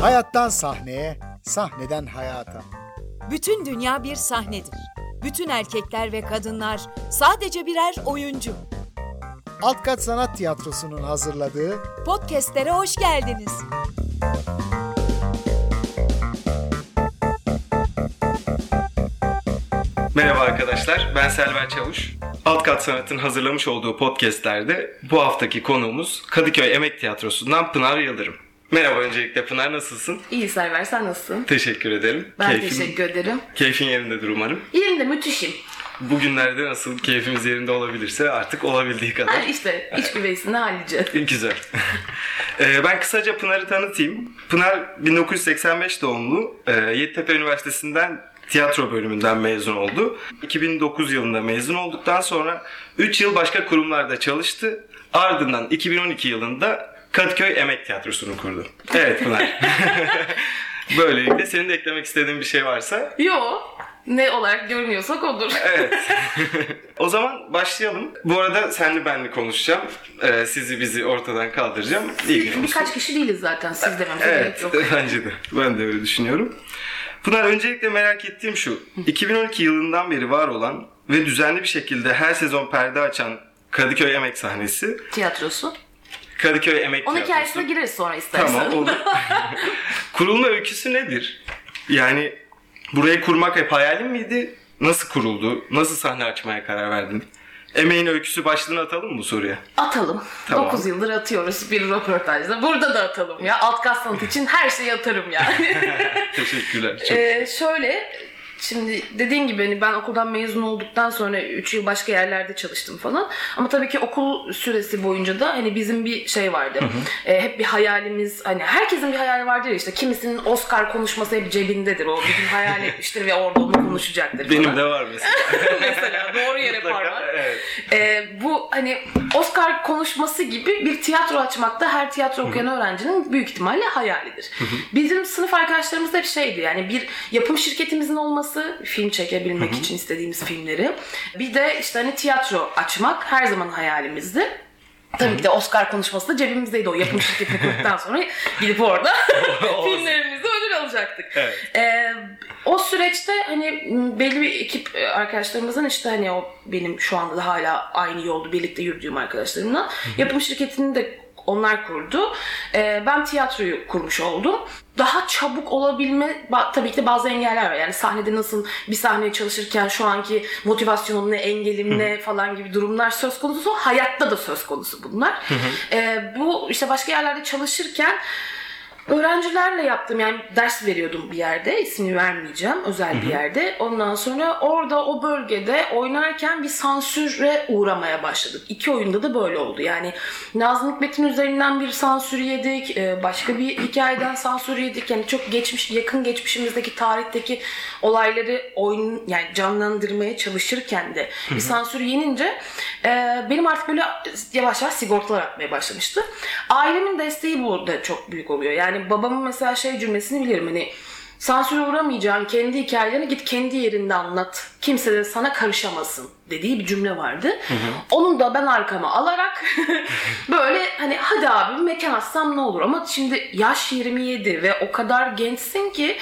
Hayattan sahneye, sahneden hayata. Bütün dünya bir sahnedir. Bütün erkekler ve kadınlar sadece birer oyuncu. Alt Kat Sanat Tiyatrosu'nun hazırladığı Podcast'lere hoş geldiniz. Merhaba arkadaşlar, ben Selver Çavuş. Alt Kat Sanat'ın hazırlamış olduğu podcastlerde bu haftaki konuğumuz Kadıköy Emek Tiyatrosu'ndan Pınar Yıldırım. Merhaba öncelikle Pınar nasılsın? İyi Server sen nasılsın? Teşekkür ederim. Ben teşekkür ederim. Keyfin yerindedir umarım. Yerinde müthişim. Bugünlerde nasıl keyfimiz yerinde olabilirse artık olabildiği kadar. Ha işte iç güveysini hallice. Güzel. Ee, ben kısaca Pınar'ı tanıtayım. Pınar 1985 doğumlu. Ee, Yeditepe Üniversitesi'nden tiyatro bölümünden mezun oldu. 2009 yılında mezun olduktan sonra 3 yıl başka kurumlarda çalıştı. Ardından 2012 yılında Kadıköy Emek Tiyatrosu'nu kurdu. Evet Pınar. Böylelikle senin de eklemek istediğin bir şey varsa. Yo ne olarak görünüyorsak odur. Evet. o zaman başlayalım. Bu arada senli benli konuşacağım. Ee, sizi bizi ortadan kaldıracağım. İlgin olsun. Birkaç kişi değiliz zaten siz dememize Evet, gerek yok. bence de. Ben de öyle düşünüyorum. Pınar öncelikle merak ettiğim şu. 2012 yılından beri var olan ve düzenli bir şekilde her sezon perde açan Kadıköy Emek sahnesi. Tiyatrosu. Kadıköy Emek Onun Tiyatrosu. hikayesine gireriz sonra istersen. Tamam olur. Kurulma öyküsü nedir? Yani burayı kurmak hep hayalin miydi? Nasıl kuruldu? Nasıl sahne açmaya karar verdin? Emeğin öyküsü başlığını atalım mı bu soruya? Atalım. Tamam. 9 yıldır atıyoruz bir röportajda. Burada da atalım ya. Alt kas için her şeyi atarım yani. Teşekkürler. Çok Ee, şöyle Şimdi dediğin gibi hani ben okuldan mezun olduktan sonra 3 yıl başka yerlerde çalıştım falan. Ama tabii ki okul süresi boyunca da hani bizim bir şey vardı. Ee, hep bir hayalimiz hani herkesin bir hayali vardır ya işte kimisinin Oscar konuşması hep cebindedir. O bir gün hayal etmiştir ve orada onu konuşacaktır falan. Benim de var mesela. mesela doğru yere parmak. Evet. Ee, bu hani Oscar konuşması gibi bir tiyatro açmak da her tiyatro okuyan öğrencinin büyük ihtimalle hayalidir. Bizim sınıf arkadaşlarımız da hep şeydi yani bir yapım şirketimizin olması, film çekebilmek için istediğimiz filmleri. Bir de işte hani tiyatro açmak her zaman hayalimizdi. Tabii ki de Oscar konuşması da cebimizdeydi o yapım şirketini kurduktan sonra gidip orada filmlerimizde ödül alacaktık. Evet. Ee, o süreçte hani belli bir ekip e, arkadaşlarımızın işte hani o benim şu anda da hala aynı yolda birlikte yürüdüğüm arkadaşlarımla yapım şirketini de onlar kurdu. Ee, ben tiyatroyu kurmuş oldum. Daha çabuk olabilme tabii ki de bazı engeller var. Yani sahnede nasıl bir sahneye çalışırken şu anki motivasyonum ne, engelim ne falan gibi durumlar söz konusu. Hayatta da söz konusu bunlar. Ee, bu işte başka yerlerde çalışırken Öğrencilerle yaptım yani ders veriyordum bir yerde ismini vermeyeceğim özel bir yerde. Ondan sonra orada o bölgede oynarken bir sansüre uğramaya başladık. İki oyunda da böyle oldu. Yani Nazım Hikmet'in üzerinden bir sansür yedik. e, Başka bir hikayeden sansür yedik. Yani çok geçmiş yakın geçmişimizdeki tarihteki olayları oyun yani canlandırmaya çalışırken de bir sansür yenince e, benim artık böyle yavaş yavaş sigortalar atmaya başlamıştı. Ailemin desteği burada çok büyük oluyor. Yani babamın mesela şey cümlesini bilirim hani sansüre uğramayacağın kendi hikayelerini git kendi yerinde anlat. Kimse de sana karışamasın dediği bir cümle vardı. Onun da ben arkama alarak böyle hani hadi abi mekan açsam ne olur ama şimdi yaş 27 ve o kadar gençsin ki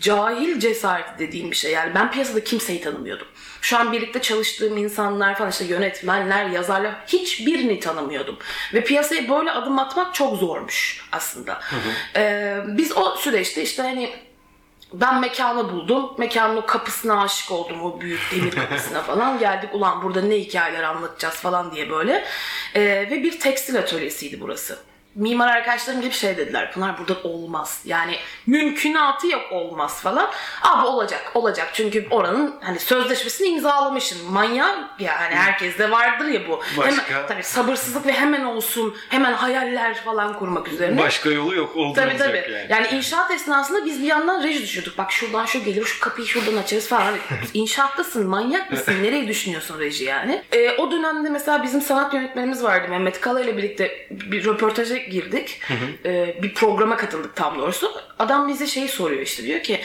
cahil cesareti dediğim bir şey. Yani ben piyasada kimseyi tanımıyordum. Şu an birlikte çalıştığım insanlar falan işte yönetmenler, yazarlar hiçbirini tanımıyordum. Ve piyasaya böyle adım atmak çok zormuş aslında. Ee, biz o süreçte işte hani ben mekanı buldum. Mekanın o kapısına aşık oldum. O büyük demir kapısına falan. Geldik ulan burada ne hikayeler anlatacağız falan diye böyle. Ee, ve bir tekstil atölyesiydi burası. Mimar arkadaşlarım gibi şey dediler. Pınar burada olmaz. Yani mümkünatı yok olmaz falan. Abi olacak olacak. Çünkü oranın hani sözleşmesini imzalamışsın. Manyak yani herkeste vardır ya bu. Başka? Hemen, tabii sabırsızlık ve hemen olsun. Hemen hayaller falan kurmak üzerine. Başka yolu yok. Olduğumuz Tabii tabii. yok yani. Yani. inşaat esnasında biz bir yandan reji düşürdük. Bak şuradan şu gelir, şu kapıyı şuradan açarız falan. İnşaattasın, manyak mısın? Nereye düşünüyorsun reji yani? Ee, o dönemde mesela bizim sanat yönetmenimiz vardı. Mehmet Kala ile birlikte bir röportaja girdik. Ee, bir programa katıldık tam doğrusu. Adam bize şey soruyor işte diyor ki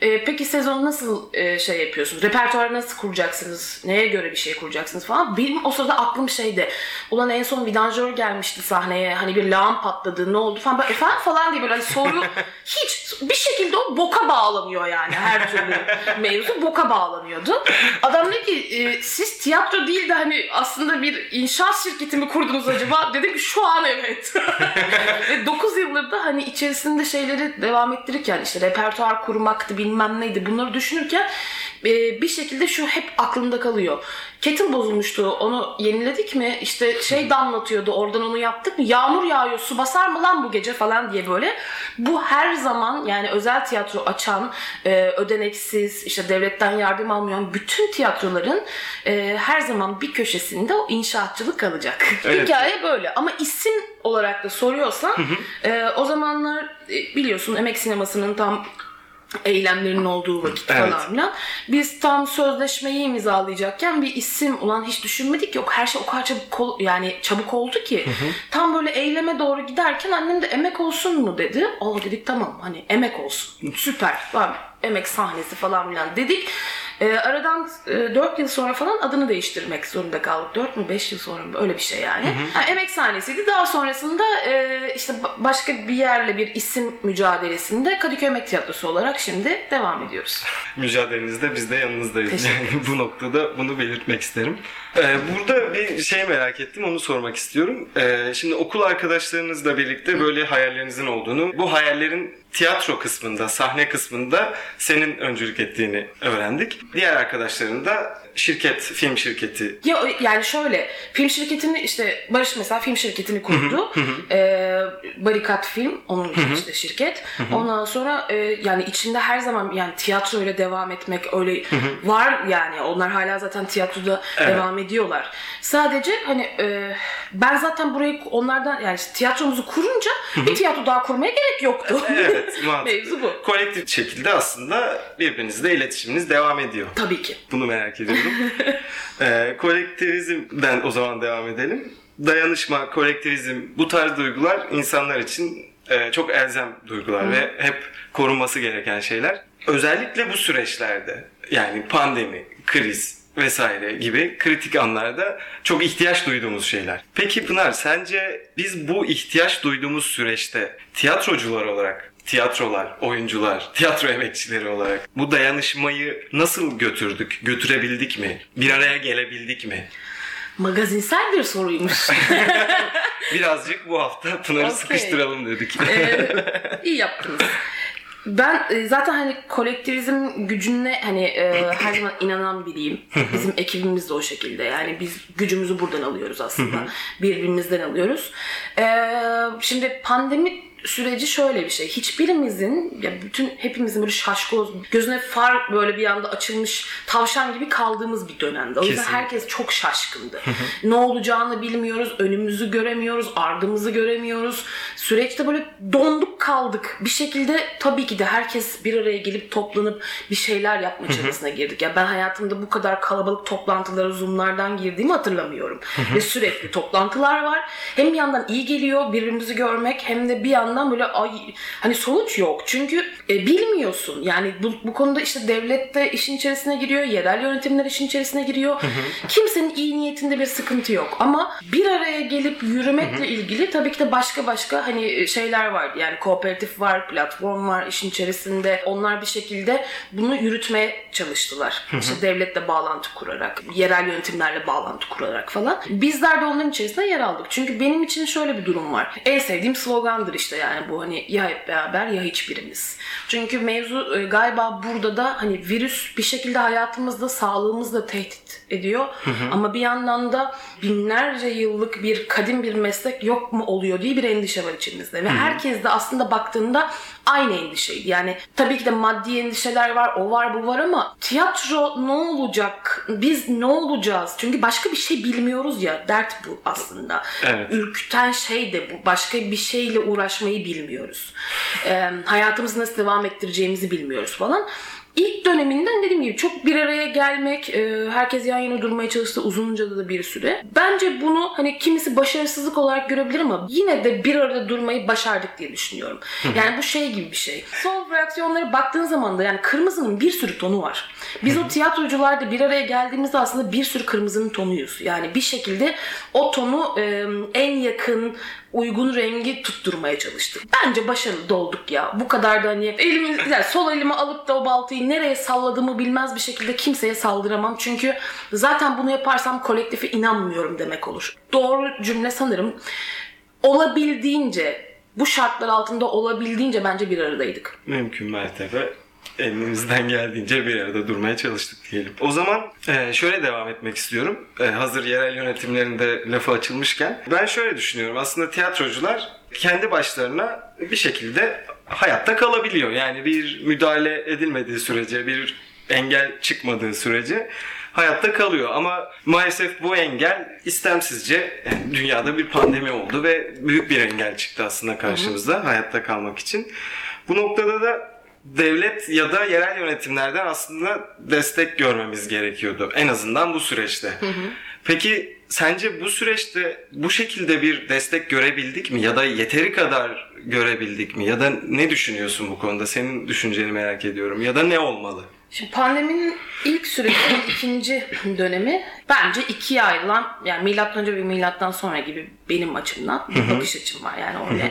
e, peki sezon nasıl e, şey yapıyorsunuz? Repertuarı nasıl kuracaksınız? Neye göre bir şey kuracaksınız falan. Benim o sırada aklım şeyde. Ulan en son vidanjör gelmişti sahneye. Hani bir lağım patladı ne oldu falan. Ben, efendim falan diye böyle hani soru hiç bir şekilde o boka bağlanıyor yani her türlü mevzu boka bağlanıyordu. Adam ne ki e, siz tiyatro değil de hani aslında bir inşaat şirketi mi kurdunuz acaba? Dedim ki şu an evet. Ve 9 yıldır da hani içerisinde şeyleri devam ettirirken işte repertuar kurmaktı bilmem neydi bunları düşünürken e, bir şekilde şu hep aklımda kalıyor. Kettle bozulmuştu onu yeniledik mi işte şey damlatıyordu oradan onu yaptık mı yağmur yağıyor su basar mı lan bu gece falan diye böyle. Bu her zaman yani özel tiyatro açan e, ödeneksiz işte devletten yardım almayan bütün tiyatroların e, her zaman bir köşesinde o inşaatçılık kalacak. Evet. Hikaye böyle ama isim olarak da soruyorsan e, o zamanlar e, biliyorsun emek sinemasının tam eylemlerinin olduğu vakit Evet. falan filan. Biz tam sözleşmeyi imzalayacakken bir isim ulan hiç düşünmedik yok. Her şey o kadar çabuk kol- yani çabuk oldu ki. Tam böyle eyleme doğru giderken annem de emek olsun mu dedi. Aa dedik tamam hani emek olsun. Süper. Abi, emek sahnesi falan filan dedik. Ee, aradan e, 4 yıl sonra falan adını değiştirmek zorunda kaldık. 4 mü 5 yıl sonra mı öyle bir şey yani. Ha, emek sahnesiydi. Daha sonrasında e, işte ba- başka bir yerle bir isim mücadelesinde Kadıköy Emek Tiyatrosu olarak şimdi devam ediyoruz. mücadelenizde biz de yanınızdayız. Yani bu noktada bunu belirtmek isterim. Ee, burada bir şey merak ettim, onu sormak istiyorum. Ee, şimdi okul arkadaşlarınızla birlikte böyle hayallerinizin olduğunu, bu hayallerin tiyatro kısmında, sahne kısmında senin öncülük ettiğini öğrendik. Diğer arkadaşların da şirket, film şirketi Ya yani şöyle film şirketini işte Barış mesela film şirketini kurdu. Ee, Barikat Film onun işte şirket. Ondan sonra e, yani içinde her zaman yani tiyatro ile devam etmek öyle var yani onlar hala zaten tiyatroda devam ediyorlar. Sadece hani e, ben zaten burayı onlardan yani işte tiyatromuzu kurunca bir tiyatro daha kurmaya gerek yoktu. Evet, mantıklı. Mevzu bu. Kolektif şekilde aslında birbirinizle iletişiminiz devam ediyor. Tabii ki. Bunu merak ediyorum. Ee, kolektivizmden o zaman devam edelim. Dayanışma, kolektivizm bu tarz duygular insanlar için e, çok elzem duygular ve hep korunması gereken şeyler. Özellikle bu süreçlerde yani pandemi, kriz vesaire gibi kritik anlarda çok ihtiyaç duyduğumuz şeyler. Peki Pınar sence biz bu ihtiyaç duyduğumuz süreçte tiyatrocular olarak tiyatrolar, oyuncular, tiyatro emekçileri olarak bu dayanışmayı nasıl götürdük? Götürebildik mi? Bir araya gelebildik mi? Magazinsel bir soruymuş. Birazcık bu hafta Pınar'ı Okey. sıkıştıralım dedik. Ee, iyi yaptınız. Ben e, zaten hani kolektivizm gücüne hani e, her zaman inanan biriyim. Bizim ekibimiz de o şekilde. Yani biz gücümüzü buradan alıyoruz aslında. Birbirimizden alıyoruz. Ee, şimdi pandemi süreci şöyle bir şey. Hiçbirimizin ya bütün hepimizin böyle şaşkaloz gözüne far böyle bir anda açılmış tavşan gibi kaldığımız bir dönemde. O yüzden Kesinlikle. herkes çok şaşkındı. ne olacağını bilmiyoruz, önümüzü göremiyoruz, ardımızı göremiyoruz. Süreçte böyle donduk kaldık. Bir şekilde tabii ki de herkes bir araya gelip toplanıp bir şeyler yapma çabasına girdik. Ya ben hayatımda bu kadar kalabalık toplantılara, zoomlardan girdiğimi hatırlamıyorum. Ve sürekli toplantılar var. Hem bir yandan iyi geliyor birbirimizi görmek hem de bir yandan böyle ay hani sonuç yok. Çünkü e, bilmiyorsun. Yani bu, bu konuda işte devlet de işin içerisine giriyor, yerel yönetimler işin içerisine giriyor. Kimsenin iyi niyetinde bir sıkıntı yok. Ama bir araya gelip yürümekle ilgili tabii ki de başka başka hani şeyler var. Yani kooperatif var, platform var işin içerisinde. Onlar bir şekilde bunu yürütmeye çalıştılar. İşte devletle bağlantı kurarak, yerel yönetimlerle bağlantı kurarak falan. Bizler de onların içerisinde yer aldık. Çünkü benim için şöyle bir durum var. En sevdiğim slogandır işte yani bu hani ya hep beraber ya hiçbirimiz. Çünkü mevzu e, galiba burada da hani virüs bir şekilde hayatımızda sağlığımızla tehdit ediyor. Ama bir yandan da binlerce yıllık bir kadim bir meslek yok mu oluyor diye bir endişe var içimizde. Ve herkes de aslında baktığında aynı endişeydi. Yani tabii ki de maddi endişeler var, o var, bu var ama tiyatro ne olacak? Biz ne olacağız? Çünkü başka bir şey bilmiyoruz ya. Dert bu aslında. Evet. Ürküten şey de bu. Başka bir şeyle uğraşmayı bilmiyoruz. Ee, hayatımızı nasıl devam ettireceğimizi bilmiyoruz falan. İlk döneminde dediğim gibi çok bir araya gelmek, e, herkes yan yana durmaya çalıştı uzunca da bir süre. Bence bunu hani kimisi başarısızlık olarak görebilir ama yine de bir arada durmayı başardık diye düşünüyorum. Yani bu şey gibi bir şey. Son reaksiyonlara baktığın zaman da yani kırmızının bir sürü tonu var. Biz o tiyatrocular da bir araya geldiğimizde aslında bir sürü kırmızının tonuyuz. Yani bir şekilde o tonu e, en yakın uygun rengi tutturmaya çalıştık. Bence başarılı dolduk ya. Bu kadar da hani elimi, yani sol elimi alıp da o baltayı nereye salladığımı bilmez bir şekilde kimseye saldıramam. Çünkü zaten bunu yaparsam kolektife inanmıyorum demek olur. Doğru cümle sanırım olabildiğince bu şartlar altında olabildiğince bence bir aradaydık. Mümkün mertebe elimizden geldiğince bir arada durmaya çalıştık diyelim. O zaman e, şöyle devam etmek istiyorum. E, hazır yerel yönetimlerinde lafı açılmışken. Ben şöyle düşünüyorum. Aslında tiyatrocular kendi başlarına bir şekilde hayatta kalabiliyor. Yani bir müdahale edilmediği sürece, bir engel çıkmadığı sürece hayatta kalıyor. Ama maalesef bu engel istemsizce yani dünyada bir pandemi oldu ve büyük bir engel çıktı aslında karşımıza hayatta kalmak için. Bu noktada da devlet ya da yerel yönetimlerden aslında destek görmemiz gerekiyordu. En azından bu süreçte. Hı hı. Peki sence bu süreçte bu şekilde bir destek görebildik mi? Ya da yeteri kadar görebildik mi? Ya da ne düşünüyorsun bu konuda? Senin düşünceni merak ediyorum. Ya da ne olmalı? Şimdi pandeminin ilk süreci, ikinci dönemi bence ikiye ayrılan, yani milattan önce ve milattan sonra gibi benim açımdan bir bakış açım var yani orada.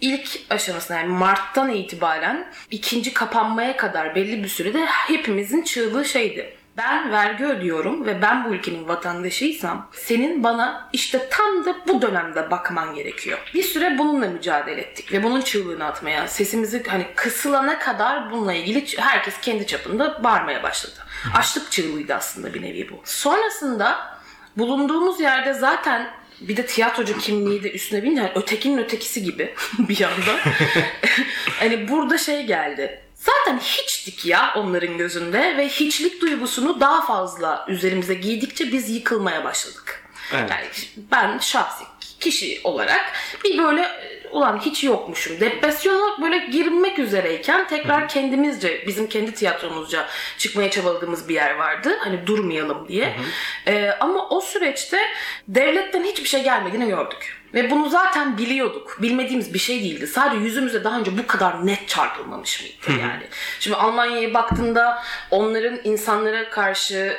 İlk aşamasında yani Mart'tan itibaren ikinci kapanmaya kadar belli bir sürede hepimizin çığlığı şeydi ben vergi ödüyorum ve ben bu ülkenin vatandaşıysam senin bana işte tam da bu dönemde bakman gerekiyor. Bir süre bununla mücadele ettik ve bunun çığlığını atmaya, sesimizi hani kısılana kadar bununla ilgili herkes kendi çapında bağırmaya başladı. Açlık çığlığıydı aslında bir nevi bu. Sonrasında bulunduğumuz yerde zaten bir de tiyatrocu kimliği de üstüne binince yani ötekinin ötekisi gibi bir yandan. hani burada şey geldi zaten hiçtik ya onların gözünde ve hiçlik duygusunu daha fazla üzerimize giydikçe biz yıkılmaya başladık. Evet. Yani ben şahsi kişi olarak bir böyle ulan hiç yokmuşum. Depresyona böyle girmek üzereyken tekrar kendimizce, bizim kendi tiyatromuzca çıkmaya çabaladığımız bir yer vardı. Hani durmayalım diye. Ee, ama o süreçte devletten hiçbir şey gelmediğini gördük. Ve bunu zaten biliyorduk. Bilmediğimiz bir şey değildi. Sadece yüzümüze daha önce bu kadar net çarpılmamış mıydı yani? Şimdi Almanya'ya baktığında onların insanlara karşı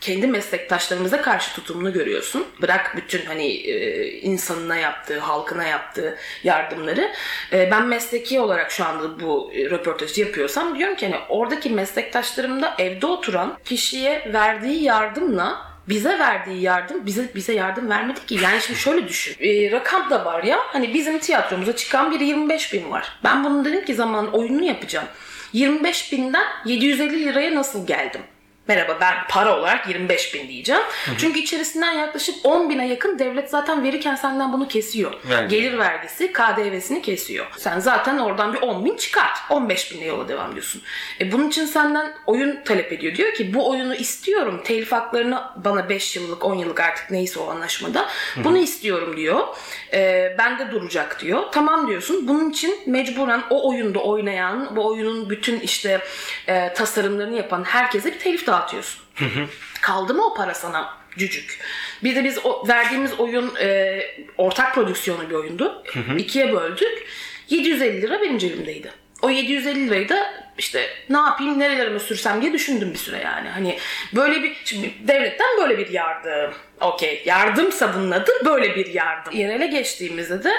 kendi meslektaşlarımıza karşı tutumunu görüyorsun. Bırak bütün hani e, insanına yaptığı, halkına yaptığı yardımları. E, ben mesleki olarak şu anda bu röportajı yapıyorsam diyorum ki hani oradaki meslektaşlarımda evde oturan kişiye verdiği yardımla bize verdiği yardım bize bize yardım vermedi ki. Yani şimdi şöyle düşün. E, rakam da var ya. Hani bizim tiyatromuza çıkan bir 25 bin var. Ben bunu dedim ki zaman oyununu yapacağım. 25 binden 750 liraya nasıl geldim? Merhaba ben para olarak 25 bin diyeceğim. Hı hı. Çünkü içerisinden yaklaşık 10 bine yakın devlet zaten verirken senden bunu kesiyor. Vergi. Gelir vergisi KDV'sini kesiyor. Sen zaten oradan bir 10 bin çıkart. 15 binle yola devam ediyorsun. E bunun için senden oyun talep ediyor. Diyor ki bu oyunu istiyorum. Telif haklarını bana 5 yıllık 10 yıllık artık neyse o anlaşmada. Hı. Bunu istiyorum diyor. E, bende duracak diyor. Tamam diyorsun. Bunun için mecburen o oyunda oynayan, bu oyunun bütün işte e, tasarımlarını yapan herkese bir telif dağıtıyorsun. Kaldı mı o para sana cücük? Bir de biz o, verdiğimiz oyun e, ortak prodüksiyonu bir oyundu. İkiye böldük. 750 lira benim cebimdeydi. O 750 lirayı da işte ne yapayım nerelerime sürsem diye düşündüm bir süre yani. Hani böyle bir şimdi devletten böyle bir yardım. Okey yardımsa bunun adı böyle bir yardım. Yerele geçtiğimizde de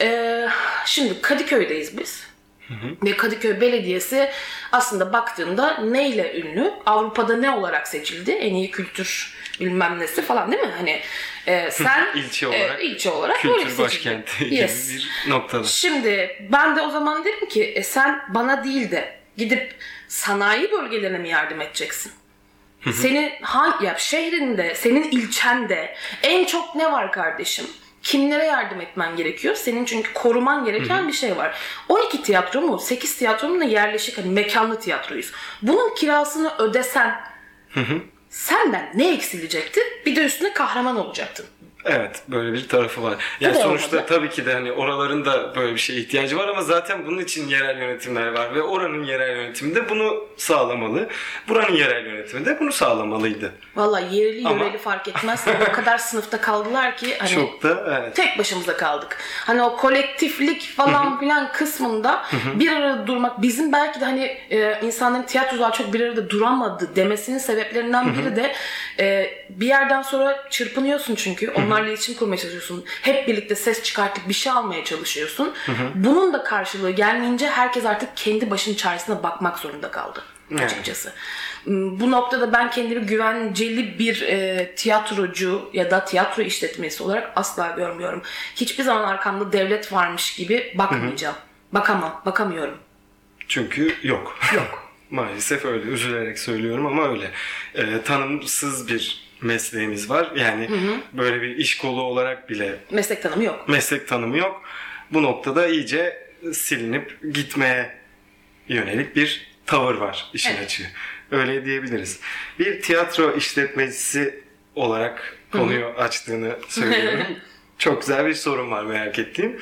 e, şimdi Kadıköy'deyiz biz. Hı hı. Ve Kadıköy Belediyesi aslında baktığında neyle ünlü? Avrupa'da ne olarak seçildi? En iyi kültür bilmem nesi falan değil mi? Hani e, sen ilçe e, olarak, e, ilçe olarak kültür başkenti gibi yes. bir noktada. Şimdi ben de o zaman derim ki e, sen bana değil de gidip sanayi bölgelerine mi yardım edeceksin? Senin hangi ya şehrinde, senin ilçende en çok ne var kardeşim? Kimlere yardım etmen gerekiyor? Senin çünkü koruman gereken Hı-hı. bir şey var. 12 tiyatro mu? 8 tiyatro mu? Yerleşik hani mekanlı tiyatroyuz. Bunun kirasını ödesen Hı-hı. senden ne eksilecekti? Bir de üstüne kahraman olacaktın. Evet böyle bir tarafı var. Yani de sonuçta olmadı. tabii ki de hani oraların da böyle bir şeye ihtiyacı var ama zaten bunun için yerel yönetimler var ve oranın yerel yönetimi de bunu sağlamalı. Buranın yerel yönetimi de bunu sağlamalıydı. Valla yerli Ama- yöreli fark etmez. o kadar sınıfta kaldılar ki hani Çok da evet. tek başımıza kaldık. Hani o kolektiflik falan filan kısmında bir arada durmak bizim belki de hani e, insanların tiyatrolar çok bir arada duramadı demesinin sebeplerinden biri de e, bir yerden sonra çırpınıyorsun çünkü onlarla iletişim kurmaya çalışıyorsun. Hep birlikte ses çıkartıp bir şey almaya çalışıyorsun. Bunun da karşılığı gelmeyince herkes artık kendi başının çaresine bakmak zorunda kaldı Evet. açıkçası. Hmm, Bu noktada ben kendimi güvenceli bir e, tiyatrocu ya da tiyatro işletmesi olarak asla görmüyorum. Hiçbir zaman arkamda devlet varmış gibi bakmayacağım. Bakamam, bakamıyorum. Çünkü yok. Yok. Maalesef öyle. Üzülerek söylüyorum ama öyle. Ee, tanımsız bir mesleğimiz var. Yani böyle bir iş kolu olarak bile Meslek tanımı yok. meslek tanımı yok. Bu noktada iyice silinip gitmeye yönelik bir tavır var işin Evet. açığı. Öyle diyebiliriz. Bir tiyatro işletmecisi olarak konuyu açtığını söylüyorum. Çok güzel bir sorun var merak ettiğim.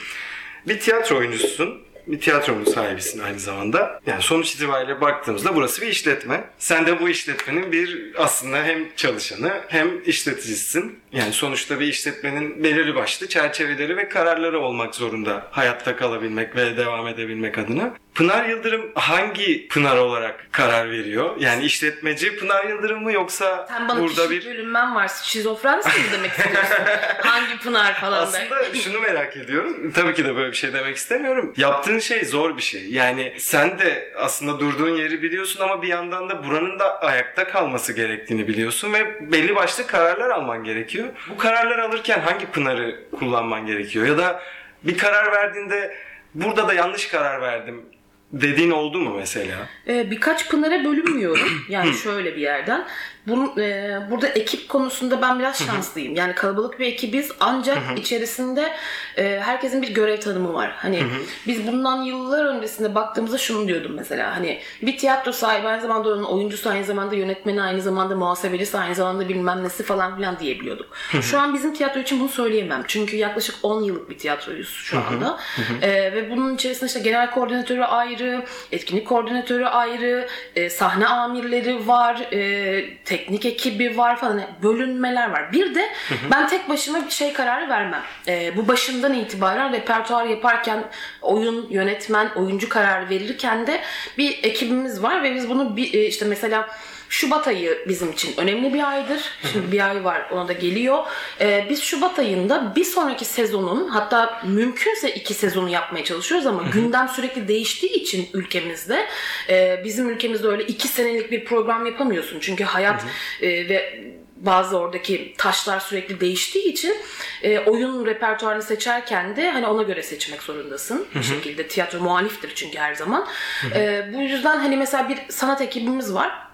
Bir tiyatro oyuncususun. Bir tiyatronun sahibisin aynı zamanda. Yani sonuç itibariyle baktığımızda burası bir işletme. Sen de bu işletmenin bir aslında hem çalışanı hem işleticisisin. Yani sonuçta bir işletmenin belirli başlı çerçeveleri ve kararları olmak zorunda hayatta kalabilmek ve devam edebilmek adına. Pınar Yıldırım hangi Pınar olarak karar veriyor? Yani işletmeci Pınar Yıldırım mı yoksa Sen bana burada bir bölünmen var. Şizofrensin mi demek istiyorsun? Hangi Pınar falan da. Aslında şunu merak ediyorum. Tabii ki de böyle bir şey demek istemiyorum. Yaptığın şey zor bir şey. Yani sen de aslında durduğun yeri biliyorsun ama bir yandan da buranın da ayakta kalması gerektiğini biliyorsun ve belli başlı kararlar alman gerekiyor. Bu kararlar alırken hangi pınarı kullanman gerekiyor? Ya da bir karar verdiğinde burada da yanlış karar verdim dediğin oldu mu mesela? Ee, birkaç Pınar'a bölünmüyorum. Yani şöyle bir yerden. Bunun, e, burada ekip konusunda ben biraz şanslıyım. Yani kalabalık bir ekibiz ancak içerisinde e, herkesin bir görev tanımı var. Hani biz bundan yıllar öncesinde baktığımızda şunu diyordum mesela. Hani bir tiyatro sahibi aynı zamanda onun oyuncusu aynı zamanda yönetmeni aynı zamanda muhasebecisi aynı zamanda bilmem nesi falan filan diyebiliyorduk. Şu an bizim tiyatro için bunu söyleyemem. Çünkü yaklaşık 10 yıllık bir tiyatroyuz şu anda. E, ve bunun içerisinde işte genel koordinatörü ayrı, etkinlik koordinatörü ayrı, e, sahne amirleri var, e, teknik ekibi var falan. Yani bölünmeler var. Bir de ben tek başıma bir şey kararı vermem. E, bu başından itibaren repertuar yaparken oyun, yönetmen, oyuncu kararı verirken de bir ekibimiz var ve biz bunu bir, e, işte mesela Şubat ayı bizim için önemli bir aydır. Şimdi bir ay var ona da geliyor. Ee, biz Şubat ayında bir sonraki sezonun hatta mümkünse iki sezonu yapmaya çalışıyoruz ama gündem sürekli değiştiği için ülkemizde e, bizim ülkemizde öyle iki senelik bir program yapamıyorsun. Çünkü hayat e, ve bazı oradaki taşlar sürekli değiştiği için e, oyun repertuarını seçerken de hani ona göre seçmek zorundasın. Bir şekilde tiyatro muhaliftir çünkü her zaman. E, bu yüzden hani mesela bir sanat ekibimiz var.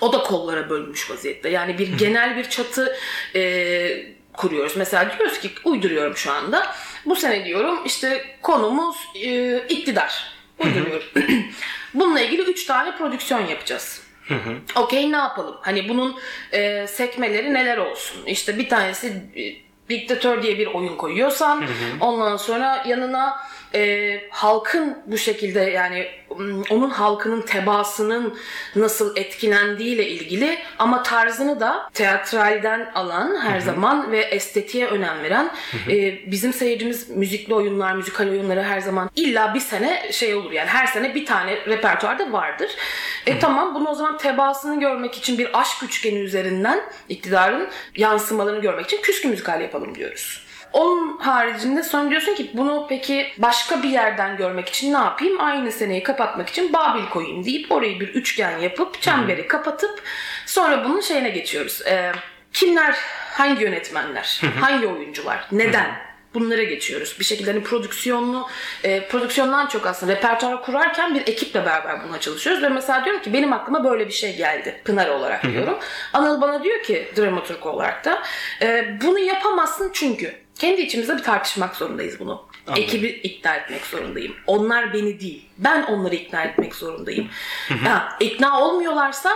O da kollara bölünmüş vaziyette. Yani bir genel bir çatı e, kuruyoruz. Mesela diyoruz ki uyduruyorum şu anda. Bu sene diyorum işte konumuz e, iktidar. Uyduruyorum. Bununla ilgili 3 tane prodüksiyon yapacağız. Okey ne yapalım? Hani bunun e, sekmeleri neler olsun? İşte bir tanesi e, diktatör diye bir oyun koyuyorsan ondan sonra yanına e, halkın bu şekilde yani onun halkının tebaasının nasıl etkilendiğiyle ilgili ama tarzını da teatralden alan her zaman ve estetiğe önem veren e, bizim seyircimiz müzikli oyunlar, müzikal oyunları her zaman illa bir sene şey olur yani her sene bir tane repertuarda vardır. E tamam bunu o zaman tebaasını görmek için bir aşk üçgeni üzerinden iktidarın yansımalarını görmek için küskü müzikal yapalım diyoruz. Onun haricinde sonra diyorsun ki bunu peki başka bir yerden görmek için ne yapayım? Aynı seneyi kapatmak için Babil koyayım deyip orayı bir üçgen yapıp çemberi kapatıp sonra bunun şeyine geçiyoruz. Ee, kimler, hangi yönetmenler, hangi oyuncular, neden? Bunlara geçiyoruz. Bir şekilde hani prodüksiyonlu, e, prodüksiyondan çok aslında repertuar kurarken bir ekiple beraber buna çalışıyoruz. Ve mesela diyorum ki benim aklıma böyle bir şey geldi. Pınar olarak diyorum. Anıl bana diyor ki dramaturg olarak da e, bunu yapamazsın çünkü. Kendi içimizde bir tartışmak zorundayız bunu. Anladım. Ekibi ikna etmek zorundayım. Onlar beni değil. Ben onları ikna etmek zorundayım. ha, ikna olmuyorlarsa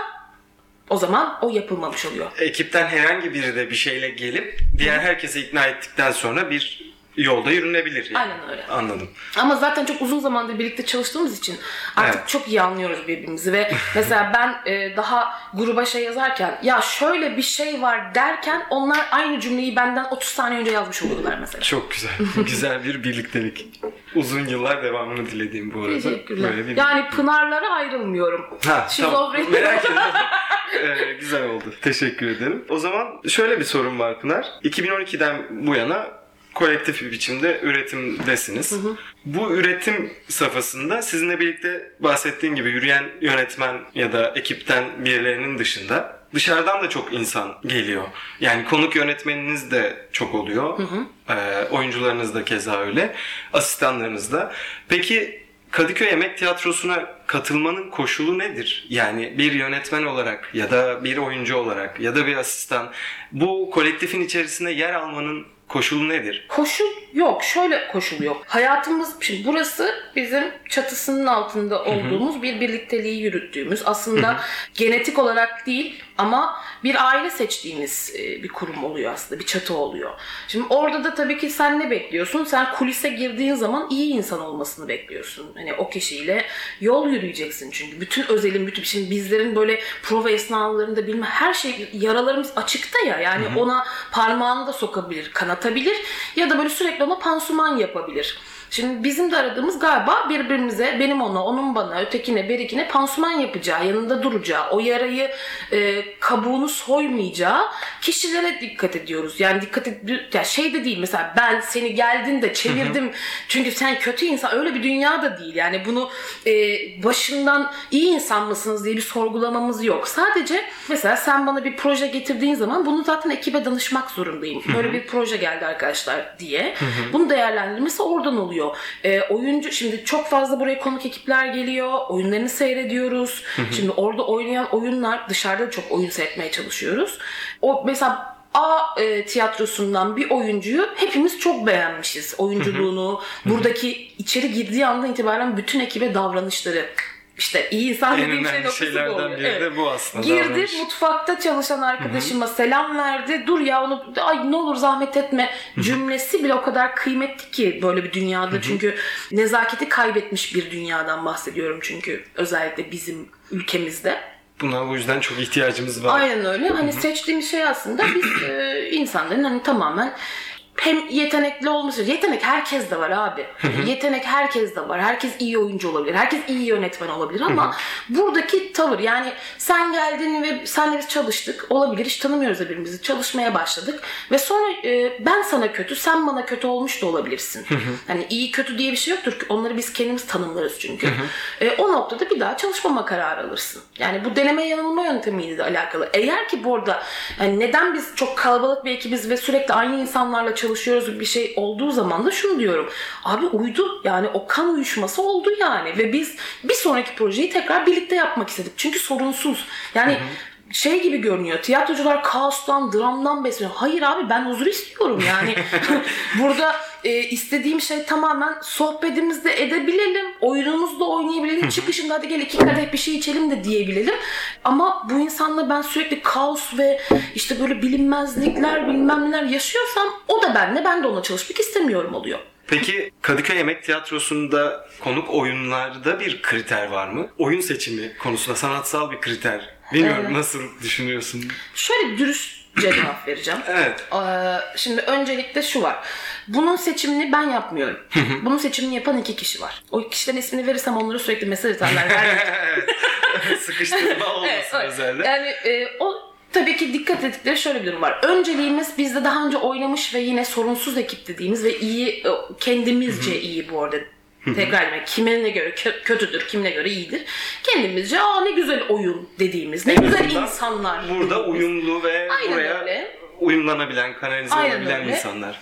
O zaman o yapılmamış oluyor. Ekipten herhangi biri de bir şeyle gelip diğer herkese ikna ettikten sonra bir yolda yürünebilir. Yani. Aynen öyle. Anladım. Ama zaten çok uzun zamandır birlikte çalıştığımız için artık Evet. çok iyi anlıyoruz birbirimizi ve mesela ben e, daha gruba şey yazarken ya şöyle bir şey var derken onlar aynı cümleyi benden 30 saniye önce yazmış oluyorlar mesela. Çok güzel. güzel bir birliktelik. Uzun yıllar devamını dilediğim bu arada. Teşekkürler. Böyle bir Yani Pınarlara ayrılmıyorum. Ha, tamam. Şizofreni. Merak ettim. Ee, güzel oldu. Teşekkür ederim. O zaman şöyle bir sorum var Pınar. 2012'den bu yana kolektif bir biçimde üretimdesiniz. Bu üretim safhasında sizinle birlikte bahsettiğin gibi yürüyen yönetmen ya da ekipten birilerinin dışında dışarıdan da çok insan geliyor. Yani konuk yönetmeniniz de çok oluyor. Ee, oyuncularınız da keza öyle. Asistanlarınız da. Peki Kadıköy Yemek Tiyatrosu'na katılmanın koşulu nedir? Yani bir yönetmen olarak ya da bir oyuncu olarak ya da bir asistan bu kolektifin içerisinde yer almanın koşulu nedir? Koşul yok. Şöyle koşul yok. Hayatımız, şimdi burası bizim çatısının altında olduğumuz bir birlikteliği yürüttüğümüz aslında genetik olarak değil ama bir aile seçtiğimiz e, bir kurum oluyor aslında. Bir çatı oluyor. Şimdi orada da tabii ki sen ne bekliyorsun? Sen kulise girdiğin zaman iyi insan olmasını bekliyorsun. Hani o kişiyle yol yürüyeceksin çünkü. Bütün özelin, bütün şimdi bizlerin böyle prova esnalarında bilmem her şey yaralarımız açıkta ya. Yani ona parmağını da sokabilir, kanatabilir ya da böyle sürekli ona pansuman yapabilir. Şimdi bizim de aradığımız galiba birbirimize, benim ona, onun bana, ötekine, berikine pansuman yapacağı, yanında duracağı, o yarayı e, kabuğunu soymayacağı kişilere dikkat ediyoruz. Yani dikkat et, ya şey de değil mesela ben seni geldin de çevirdim çünkü sen kötü insan öyle bir dünya da değil. Yani bunu e, başından iyi insan mısınız diye bir sorgulamamız yok. Sadece mesela sen bana bir proje getirdiğin zaman bunu zaten ekibe danışmak zorundayım. Böyle bir proje geldi arkadaşlar diye. Bunu değerlendirmesi oradan oluyor. E, oyuncu şimdi çok fazla buraya konuk ekipler geliyor. Oyunlarını seyrediyoruz. Şimdi orada oynayan oyunlar dışarıda da çok oyun seyretmeye çalışıyoruz. O mesela A e, tiyatrosundan bir oyuncuyu hepimiz çok beğenmişiz. Oyunculuğunu, buradaki içeri girdiği andan itibaren bütün ekibe davranışları. İşte iyi insan En dediğim şey noktası bu oluyor. biri de bu aslında, Girdi davranış. mutfakta çalışan arkadaşıma selam verdi. Dur ya onu ay ne olur zahmet etme cümlesi bile o kadar kıymetli ki böyle bir dünyada. Çünkü nezaketi kaybetmiş bir dünyadan bahsediyorum çünkü özellikle bizim ülkemizde. Buna bu yüzden çok ihtiyacımız var. Aynen öyle. Hani seçtiğimiz şey aslında biz e, insanların hani tamamen hem yetenekli olması, yetenek herkes de var abi. yetenek herkes de var. Herkes iyi oyuncu olabilir. Herkes iyi yönetmen olabilir ama buradaki tavır yani sen geldin ve senle biz çalıştık. Olabilir hiç tanımıyoruz birbirimizi. Çalışmaya başladık ve sonra e, ben sana kötü, sen bana kötü olmuş da olabilirsin. hani iyi kötü diye bir şey yoktur ki. Onları biz kendimiz tanımlarız çünkü. E, o noktada bir daha çalışmama kararı alırsın. Yani bu deneme yanılma yöntemiyle de alakalı. Eğer ki bu arada yani neden biz çok kalabalık bir ekibiz ve sürekli aynı insanlarla çalışıyoruz bir şey olduğu zaman da şunu diyorum. Abi uydu yani o kan uyuşması oldu yani ve biz bir sonraki projeyi tekrar birlikte yapmak istedik. Çünkü sorunsuz. Yani şey gibi görünüyor. Tiyatrocular kaostan, dramdan besleniyor. Hayır abi ben huzur istiyorum yani. Burada e, istediğim şey tamamen sohbetimizde edebilelim. Oyunumuzda oynayabilelim. Çıkışında hadi gel iki kadeh bir şey içelim de diyebilelim. Ama bu insanla ben sürekli kaos ve işte böyle bilinmezlikler bilmem neler yaşıyorsam o da benle ben de ona çalışmak istemiyorum oluyor. Peki Kadıköy Yemek Tiyatrosu'nda konuk oyunlarda bir kriter var mı? Oyun seçimi konusunda sanatsal bir kriter. Bilmiyorum nasıl düşünüyorsun? Şöyle dürüstçe cevap vereceğim. Evet. Ee, şimdi öncelikle şu var. Bunun seçimini ben yapmıyorum. Bunun seçimini yapan iki kişi var. O kişilerin ismini verirsem onları sürekli mesaj atarlar. Sıkıştırma olmasın Evet, özellikle. Yani e, o tabii ki dikkat ettikleri şöyle bir durum var. Önceliğimiz bizde daha önce oynamış ve yine sorunsuz ekip dediğimiz ve iyi e, kendimizce iyi bu arada. Tekrar etmek. Kimine göre kö- kötüdür, kimine göre iyidir. Kendimizce aa ne güzel oyun dediğimiz, ne güzel insanlar. Burada uyumlu ve Aynen buraya öyle. Uyumlanabilen, kanalize Aynen olabilen öyle. insanlar.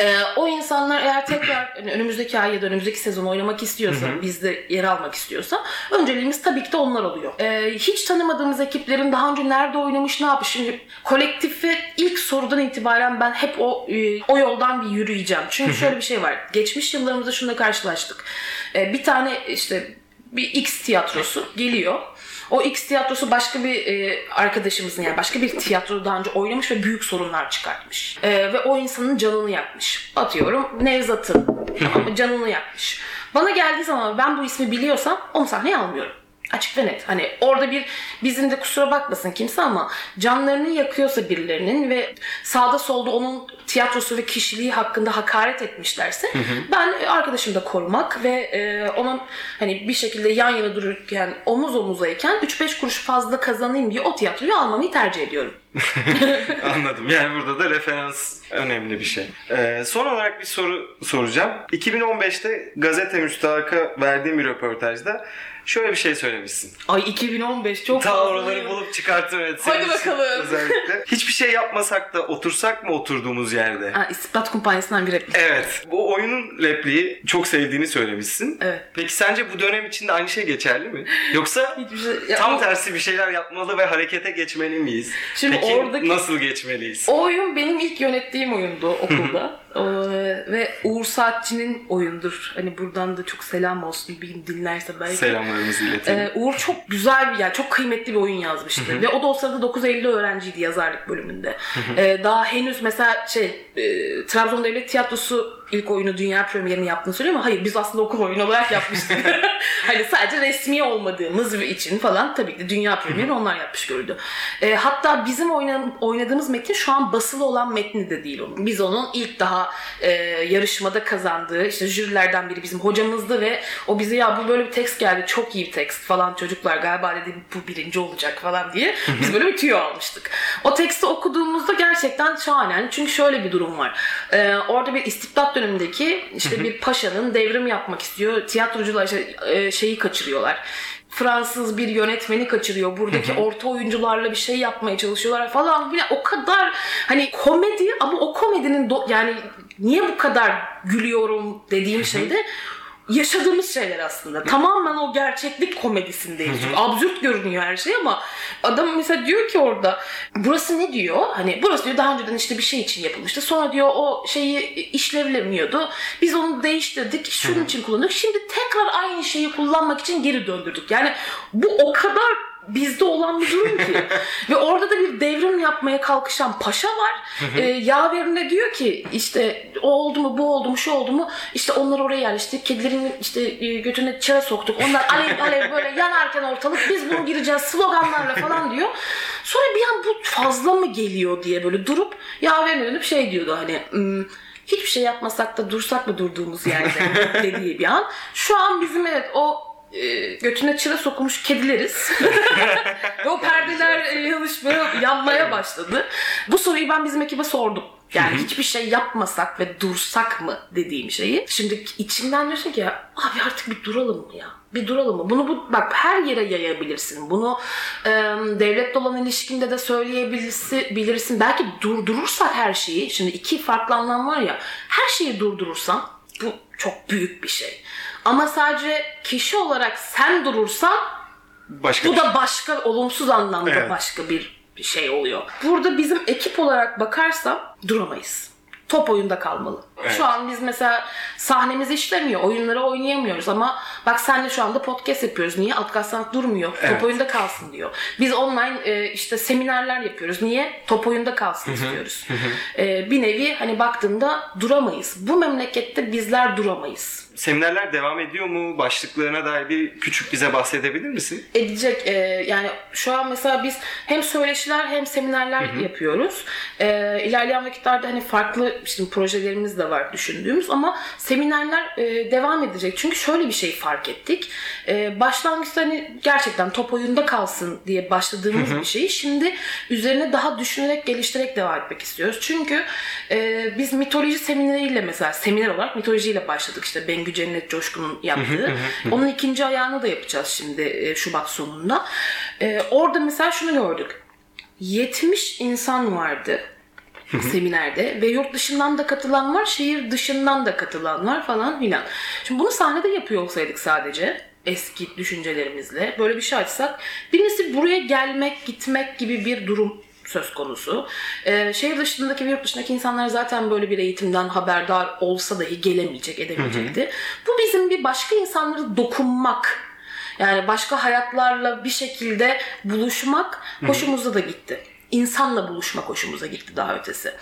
Ee, o insanlar eğer tekrar hani önümüzdeki ay ya da önümüzdeki sezon oynamak istiyorsa, bizde yer almak istiyorsa önceliğimiz tabii ki de onlar oluyor. Ee, hiç tanımadığımız ekiplerin daha önce nerede oynamış, ne yapmış? Şimdi kolektife ilk sorudan itibaren ben hep o e, o yoldan bir yürüyeceğim. Çünkü şöyle bir şey var. Geçmiş yıllarımızda şununla karşılaştık. Ee, bir tane işte bir X tiyatrosu geliyor. O X tiyatrosu başka bir e, arkadaşımızın yani başka bir tiyatroda daha önce oynamış ve büyük sorunlar çıkartmış. E, ve o insanın canını yakmış. Atıyorum Nevzat'ın tamam mı? canını yakmış. Bana geldiği zaman ben bu ismi biliyorsam onu sahneye almıyorum. Açık ve net. Hani orada bir bizim de kusura bakmasın kimse ama canlarını yakıyorsa birilerinin ve sağda solda onun tiyatrosu ve kişiliği hakkında hakaret etmişlerse ben arkadaşımı da korumak ve e, onun hani bir şekilde yan yana dururken omuz omuzayken 3-5 kuruş fazla kazanayım diye o tiyatroyu almamayı tercih ediyorum. Anladım. Yani burada da referans önemli bir şey. Ee, son olarak bir soru soracağım. 2015'te gazete müstahaka verdiğim bir röportajda şöyle bir şey söylemişsin. Ay 2015 çok Ta oraları bulup çıkarttım. Evet, Hadi bakalım. Özellikle. Hiçbir şey yapmasak da otursak mı oturduğumuz yerde? Ha, istihbarat kumpanyasından bir replik. Evet. Bu oyunun repliği çok sevdiğini söylemişsin. Evet. Peki sence bu dönem içinde aynı şey geçerli mi? Yoksa Hiçbir şey- ya tam o- tersi bir şeyler yapmalı ve harekete geçmeli miyiz? Şimdi Peki oradaki- nasıl geçmeliyiz? O oyun benim ilk yönettiğim oyundu okulda. Ee, ve Uğur Saatçı'nın oyundur. Hani buradan da çok selam olsun bir dinlerse belki. Selamlarımızı iletelim. Ee, Uğur çok güzel bir yani çok kıymetli bir oyun yazmıştı. Ve o da o sırada 950 öğrenciydi yazarlık bölümünde. Ee, daha henüz mesela şey e, Trabzon Devlet Tiyatrosu ilk oyunu dünya premierini yaptığını söylüyor ama hayır biz aslında okul oyunu olarak yapmıştık. hani sadece resmi olmadığımız için falan tabii ki dünya premieri onlar yapmış gördü. Ee, hatta bizim oynadığımız metin şu an basılı olan metni de değil onun. Biz onun ilk daha e, yarışmada kazandığı işte jürilerden biri bizim hocamızdı ve o bize ya bu böyle bir tekst geldi çok iyi bir tekst falan çocuklar galiba dedi bu birinci olacak falan diye biz böyle bir tüyo almıştık. O teksti okuduğumuzda gerçekten şahane. Çünkü şöyle bir durum var. Ee, orada bir istibdat dönemindeki işte bir paşanın devrim yapmak istiyor. Tiyatrocular işte, e, şeyi kaçırıyorlar. Fransız bir yönetmeni kaçırıyor. Buradaki orta oyuncularla bir şey yapmaya çalışıyorlar falan filan. O kadar hani komedi ama o komedinin do- yani niye bu kadar gülüyorum dediğim şeyde yaşadığımız şeyler aslında. Tamamen o gerçeklik komedisindeyiz. Çünkü absürt görünüyor her şey ama adam mesela diyor ki orada burası ne diyor? Hani burası diyor daha önceden işte bir şey için yapılmıştı. Sonra diyor o şeyi işlevlemiyordu. Biz onu değiştirdik. Şunun için kullandık. Şimdi tekrar aynı şeyi kullanmak için geri döndürdük. Yani bu o kadar bizde olan bir durum ki. Ve orada da bir devrim yapmaya kalkışan paşa var. ee, yaverine diyor ki işte o oldu mu bu oldu mu şu oldu mu işte onları oraya yerleştirdik. Kedilerin işte e, götüne çare soktuk. Onlar alev alev böyle yanarken ortalık biz bunu gireceğiz sloganlarla falan diyor. Sonra bir an bu fazla mı geliyor diye böyle durup yaverine dönüp şey diyordu hani "Hmm, hiçbir şey yapmasak da dursak mı durduğumuz yerde dediği bir an. Şu an bizim evet o e, götüne çıra sokmuş kedileriz. Ve o perdeler e, yanışmaya, yanmaya başladı. Bu soruyu ben bizim ekibe sordum. Yani hiçbir şey yapmasak ve dursak mı dediğim şeyi. Şimdi içimden diyorsun ki ya abi artık bir duralım mı ya? Bir duralım mı? Bunu bu, bak her yere yayabilirsin. Bunu e, devletle olan ilişkinde de söyleyebilirsin. Bilirsin. Belki durdurursak her şeyi. Şimdi iki farklı anlam var ya. Her şeyi durdurursan bu çok büyük bir şey. Ama sadece kişi olarak sen durursan Başka bu bir şey. da başka olumsuz anlamda Evet. başka bir şey oluyor. Burada bizim ekip olarak bakarsam duramayız. Top oyunda kalmalı. Evet. Şu an biz mesela sahnemiz işlemiyor. Oyunları oynayamıyoruz ama bak senle şu anda podcast yapıyoruz. Niye? Alt sanat durmuyor. Evet. Top oyunda kalsın diyor. Biz online e, işte seminerler yapıyoruz. Niye? Top oyunda kalsın istiyoruz. E, bir nevi hani baktığında duramayız. Bu memlekette bizler duramayız. Seminerler devam ediyor mu? Başlıklarına dair bir küçük bize bahsedebilir misin? edecek e, yani şu an mesela biz hem söyleşiler hem seminerler yapıyoruz. E, ilerleyen vakitlerde hani farklı işte projelerimiz de var düşündüğümüz ama seminerler e, devam edecek. Çünkü şöyle bir şey fark ettik. E, başlangıçta hani gerçekten top oyunda kalsın diye başladığımız bir şeyi şimdi üzerine daha düşünerek geliştirerek devam etmek istiyoruz. Çünkü e, biz mitoloji semineriyle mesela seminer olarak mitolojiyle başladık işte Bengü Cennet Coşkun'un yaptığı. Onun ikinci ayağını da yapacağız şimdi e, Şubat sonunda. E, orada mesela şunu gördük. 70 insan vardı seminerde ve yurt dışından da katılan var, şehir dışından da katılan var falan filan. Şimdi bunu sahnede yapıyor olsaydık sadece eski düşüncelerimizle böyle bir şey açsak birincisi buraya gelmek, gitmek gibi bir durum söz konusu. Ee, şehir dışındaki ve yurt dışındaki insanlar zaten böyle bir eğitimden haberdar olsa dahi gelemeyecek, edemeyecekti. Bu bizim bir başka insanlara dokunmak Yani başka hayatlarla bir şekilde buluşmak hoşumuza da gitti. İnsanla buluşmak hoşumuza gitti daha ötesi.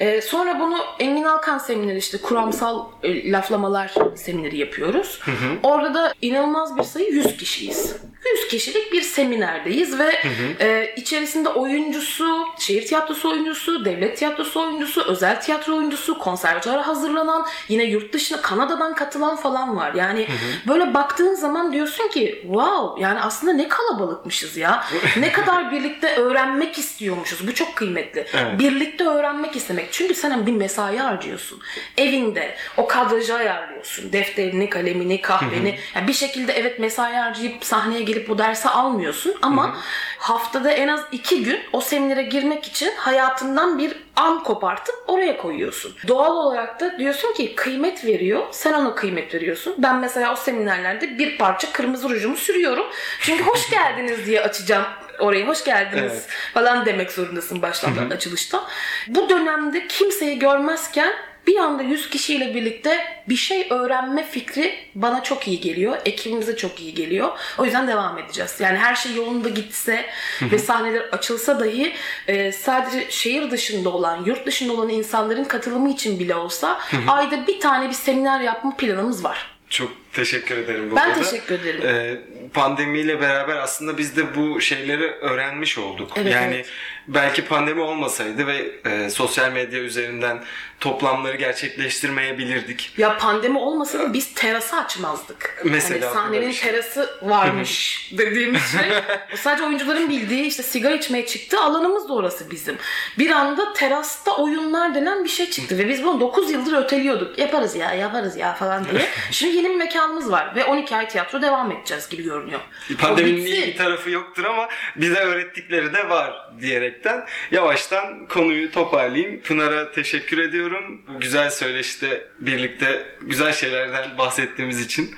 Ee, sonra bunu Engin Alkan semineri işte kuramsal e, laflamalar semineri yapıyoruz. Orada da inanılmaz bir sayı 100 kişiyiz. 100 kişilik bir seminerdeyiz ve e, içerisinde oyuncusu, şehir tiyatrosu oyuncusu, devlet tiyatrosu oyuncusu, özel tiyatro oyuncusu, konservatuara hazırlanan, yine yurt dışına Kanada'dan katılan falan var. Yani böyle baktığın zaman diyorsun ki wow yani aslında ne kalabalıkmışız ya. ne kadar birlikte öğrenmek istiyormuşuz. Bu çok kıymetli. Evet. Birlikte öğrenmek istemek. Çünkü sen bir mesai harcıyorsun. Evinde o kadrajı ayarlıyorsun. Defterini, kalemini, kahveni. Yani bir şekilde evet mesai harcayıp sahneye gelip bu dersi almıyorsun ama haftada en az iki gün o seminere girmek için hayatından bir an kopartıp oraya koyuyorsun. Doğal olarak da diyorsun ki kıymet veriyor. Sen ona kıymet veriyorsun. Ben mesela o seminerlerde bir parça kırmızı rujumu sürüyorum. Çünkü hoş geldiniz diye açacağım orayı. Hoş geldiniz Evet. falan demek zorundasın baştan açılışta. Bu dönemde kimseyi görmezken bir anda 100 kişiyle birlikte bir şey öğrenme fikri bana çok iyi geliyor. Ekibimize çok iyi geliyor. O yüzden devam edeceğiz. Yani her şey yolunda gitse ve sahneler açılsa dahi e, sadece şehir dışında olan, yurt dışında olan insanların katılımı için bile olsa ayda bir tane bir seminer yapma planımız var. Çok teşekkür ederim bu Ben arada. teşekkür ederim. Ee, pandemiyle beraber aslında biz de bu şeyleri öğrenmiş olduk. Evet, yani evet. belki pandemi olmasaydı ve e, sosyal medya üzerinden toplamları gerçekleştirmeyebilirdik. Ya pandemi olmasa da biz terası açmazdık. Mesela hani sahnenin şey. terası varmış dediğimiz şey. Sadece oyuncuların bildiği işte sigara içmeye çıktı alanımız da orası bizim. Bir anda terasta oyunlar denen bir şey çıktı ve biz bunu 9 yıldır öteliyorduk. Yaparız ya yaparız ya falan diye. Şimdi yeni bir mekanımız var ve 12 ay tiyatro devam edeceğiz gibi görünüyor. O Pandeminin iyi bir tarafı yoktur ama bize öğrettikleri de var diyerekten yavaştan konuyu toparlayayım. Pınar'a teşekkür ediyorum. Bu güzel söyleşte birlikte güzel şeylerden bahsettiğimiz için.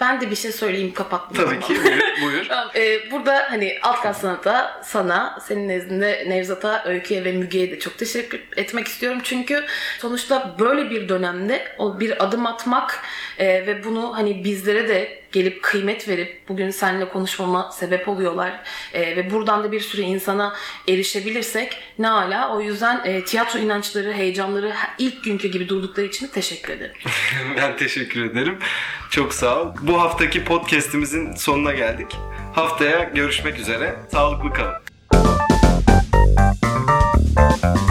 Ben de bir şey söyleyeyim kapatmadan. Tabii ki buyur. buyur. Tamam, e, burada hani alt kat sanata sana, senin nezdinde Nevzat'a, Öykü'ye ve Müge'ye de çok teşekkür etmek istiyorum. Çünkü sonuçta böyle bir dönemde o bir adım atmak e, ve bunu hani bizlere de gelip kıymet verip bugün seninle konuşmama sebep oluyorlar. E, ve buradan da bir sürü insana erişebilirsek ne ala. O yüzden e, tiyatro inançları, heyecanları ilk günkü gibi durdukları için teşekkür ederim. ben teşekkür ederim. Çok sağ ol. Bu haftaki podcast'imizin sonuna geldik. Haftaya görüşmek üzere. Sağlıklı kalın. Thank you